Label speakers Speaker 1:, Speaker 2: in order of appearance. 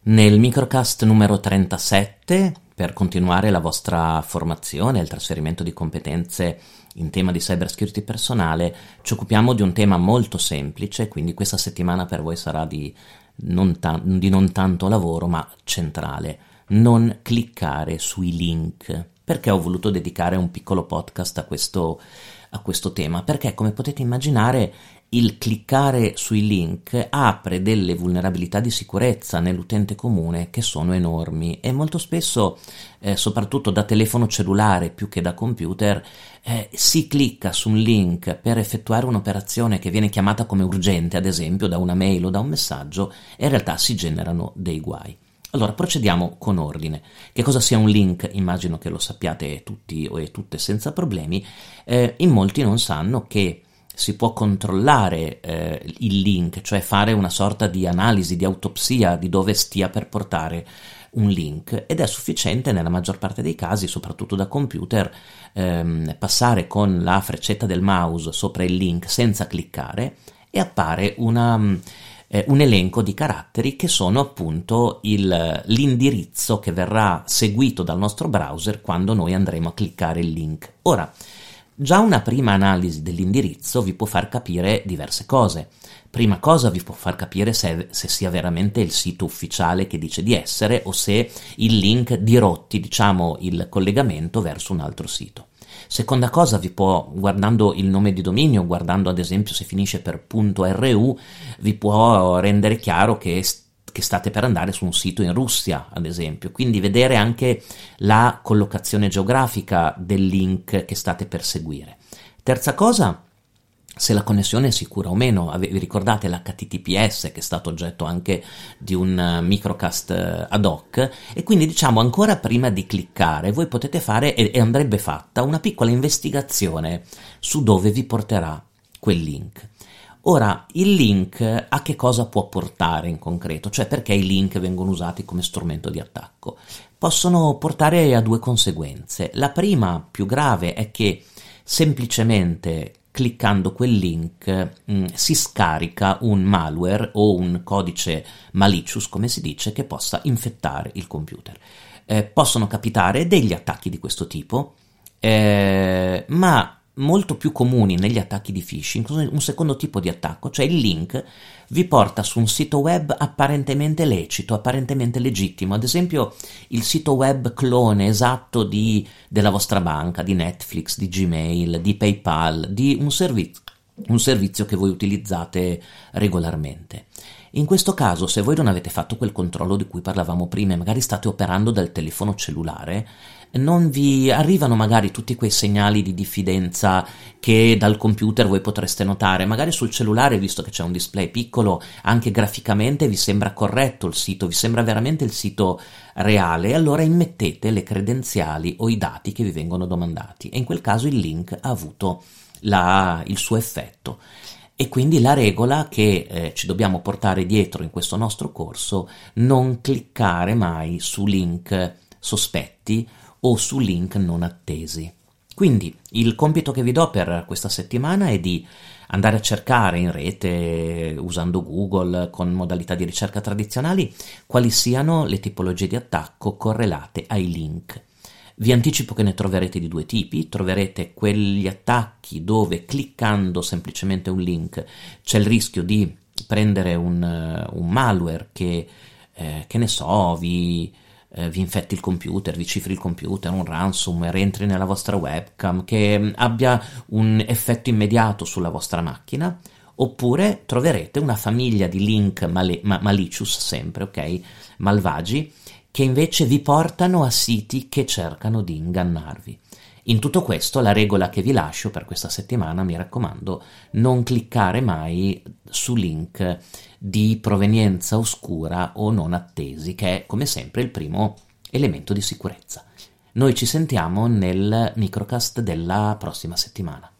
Speaker 1: Nel microcast numero 37, per continuare la vostra formazione e il trasferimento di competenze in tema di cybersecurity personale, ci occupiamo di un tema molto semplice, quindi questa settimana per voi sarà di non, ta- di non tanto lavoro, ma centrale. Non cliccare sui link. Perché ho voluto dedicare un piccolo podcast a questo, a questo tema? Perché, come potete immaginare, il cliccare sui link apre delle vulnerabilità di sicurezza nell'utente comune che sono enormi e molto spesso, eh, soprattutto da telefono cellulare più che da computer, eh, si clicca su un link per effettuare un'operazione che viene chiamata come urgente, ad esempio da una mail o da un messaggio, e in realtà si generano dei guai. Allora, procediamo con ordine. Che cosa sia un link? Immagino che lo sappiate tutti e tutte senza problemi. Eh, in molti non sanno che si può controllare eh, il link, cioè fare una sorta di analisi, di autopsia di dove stia per portare un link ed è sufficiente nella maggior parte dei casi, soprattutto da computer, ehm, passare con la freccetta del mouse sopra il link senza cliccare e appare una, eh, un elenco di caratteri che sono appunto il, l'indirizzo che verrà seguito dal nostro browser quando noi andremo a cliccare il link. Ora, Già una prima analisi dell'indirizzo vi può far capire diverse cose. Prima cosa vi può far capire se, se, sia veramente il sito ufficiale che dice di essere o se il link dirotti, diciamo, il collegamento verso un altro sito. Seconda cosa, vi può, guardando il nome di dominio, guardando ad esempio se finisce per .ru, vi può rendere chiaro che che state per andare su un sito in Russia, ad esempio, quindi vedere anche la collocazione geografica del link che state per seguire. Terza cosa, se la connessione è sicura o meno. Vi ricordate l'HTTPS che è stato oggetto anche di un eh, microcast eh, ad hoc e quindi diciamo ancora prima di cliccare voi potete fare e andrebbe fatta una piccola investigazione su dove vi porterà quel link. Ora, il link a che cosa può portare in concreto? Cioè perché i link vengono usati come strumento di attacco? Possono portare a due conseguenze. La prima, più grave, è che semplicemente cliccando quel link mh, mm, si scarica un malware o un codice malicious, come si dice, che possa infettare il computer. Eh, possono capitare degli attacchi di questo tipo, eh, ma molto più comuni negli attacchi di phishing, un secondo tipo di attacco, cioè il link vi porta su un sito web apparentemente lecito, apparentemente legittimo, ad esempio il sito web clone esatto di, della vostra banca, di Netflix, di Gmail, di PayPal, di un servizio, un servizio che voi utilizzate regolarmente. In questo caso, se voi non avete fatto quel controllo di cui parlavamo prima e magari state operando dal telefono cellulare, non vi arrivano magari tutti quei segnali di diffidenza che dal computer voi potreste notare. Magari sul cellulare, visto che c'è un display piccolo, anche graficamente vi sembra corretto il sito, vi sembra veramente il sito reale, allora immettete le credenziali o i dati che vi vengono domandati e in quel caso il link ha avuto la, il suo effetto. E quindi la regola che eh, ci dobbiamo portare dietro in questo nostro corso, non cliccare mai su link sospetti o su link non attesi. Quindi il compito che vi do per questa settimana è di andare a cercare in rete, usando Google, con modalità di ricerca tradizionali, quali siano le tipologie di attacco correlate ai link. Vi anticipo che ne troverete di due tipi, troverete quegli attacchi dove cliccando semplicemente un link c'è il rischio di prendere un, un malware che, eh, che ne so, vi, eh, vi infetti il computer, vi cifri il computer, un ransomware, entri nella vostra webcam, che mm, abbia un effetto immediato sulla vostra macchina, oppure troverete una famiglia di link male- ma- malicious, sempre, ok, malvagi, che invece vi portano a siti che cercano di ingannarvi. In tutto questo la regola che vi lascio per questa settimana, mi raccomando, non cliccare mai su link di provenienza oscura o non attesi, che è come sempre il primo elemento di sicurezza. Noi ci sentiamo nel microcast della prossima settimana.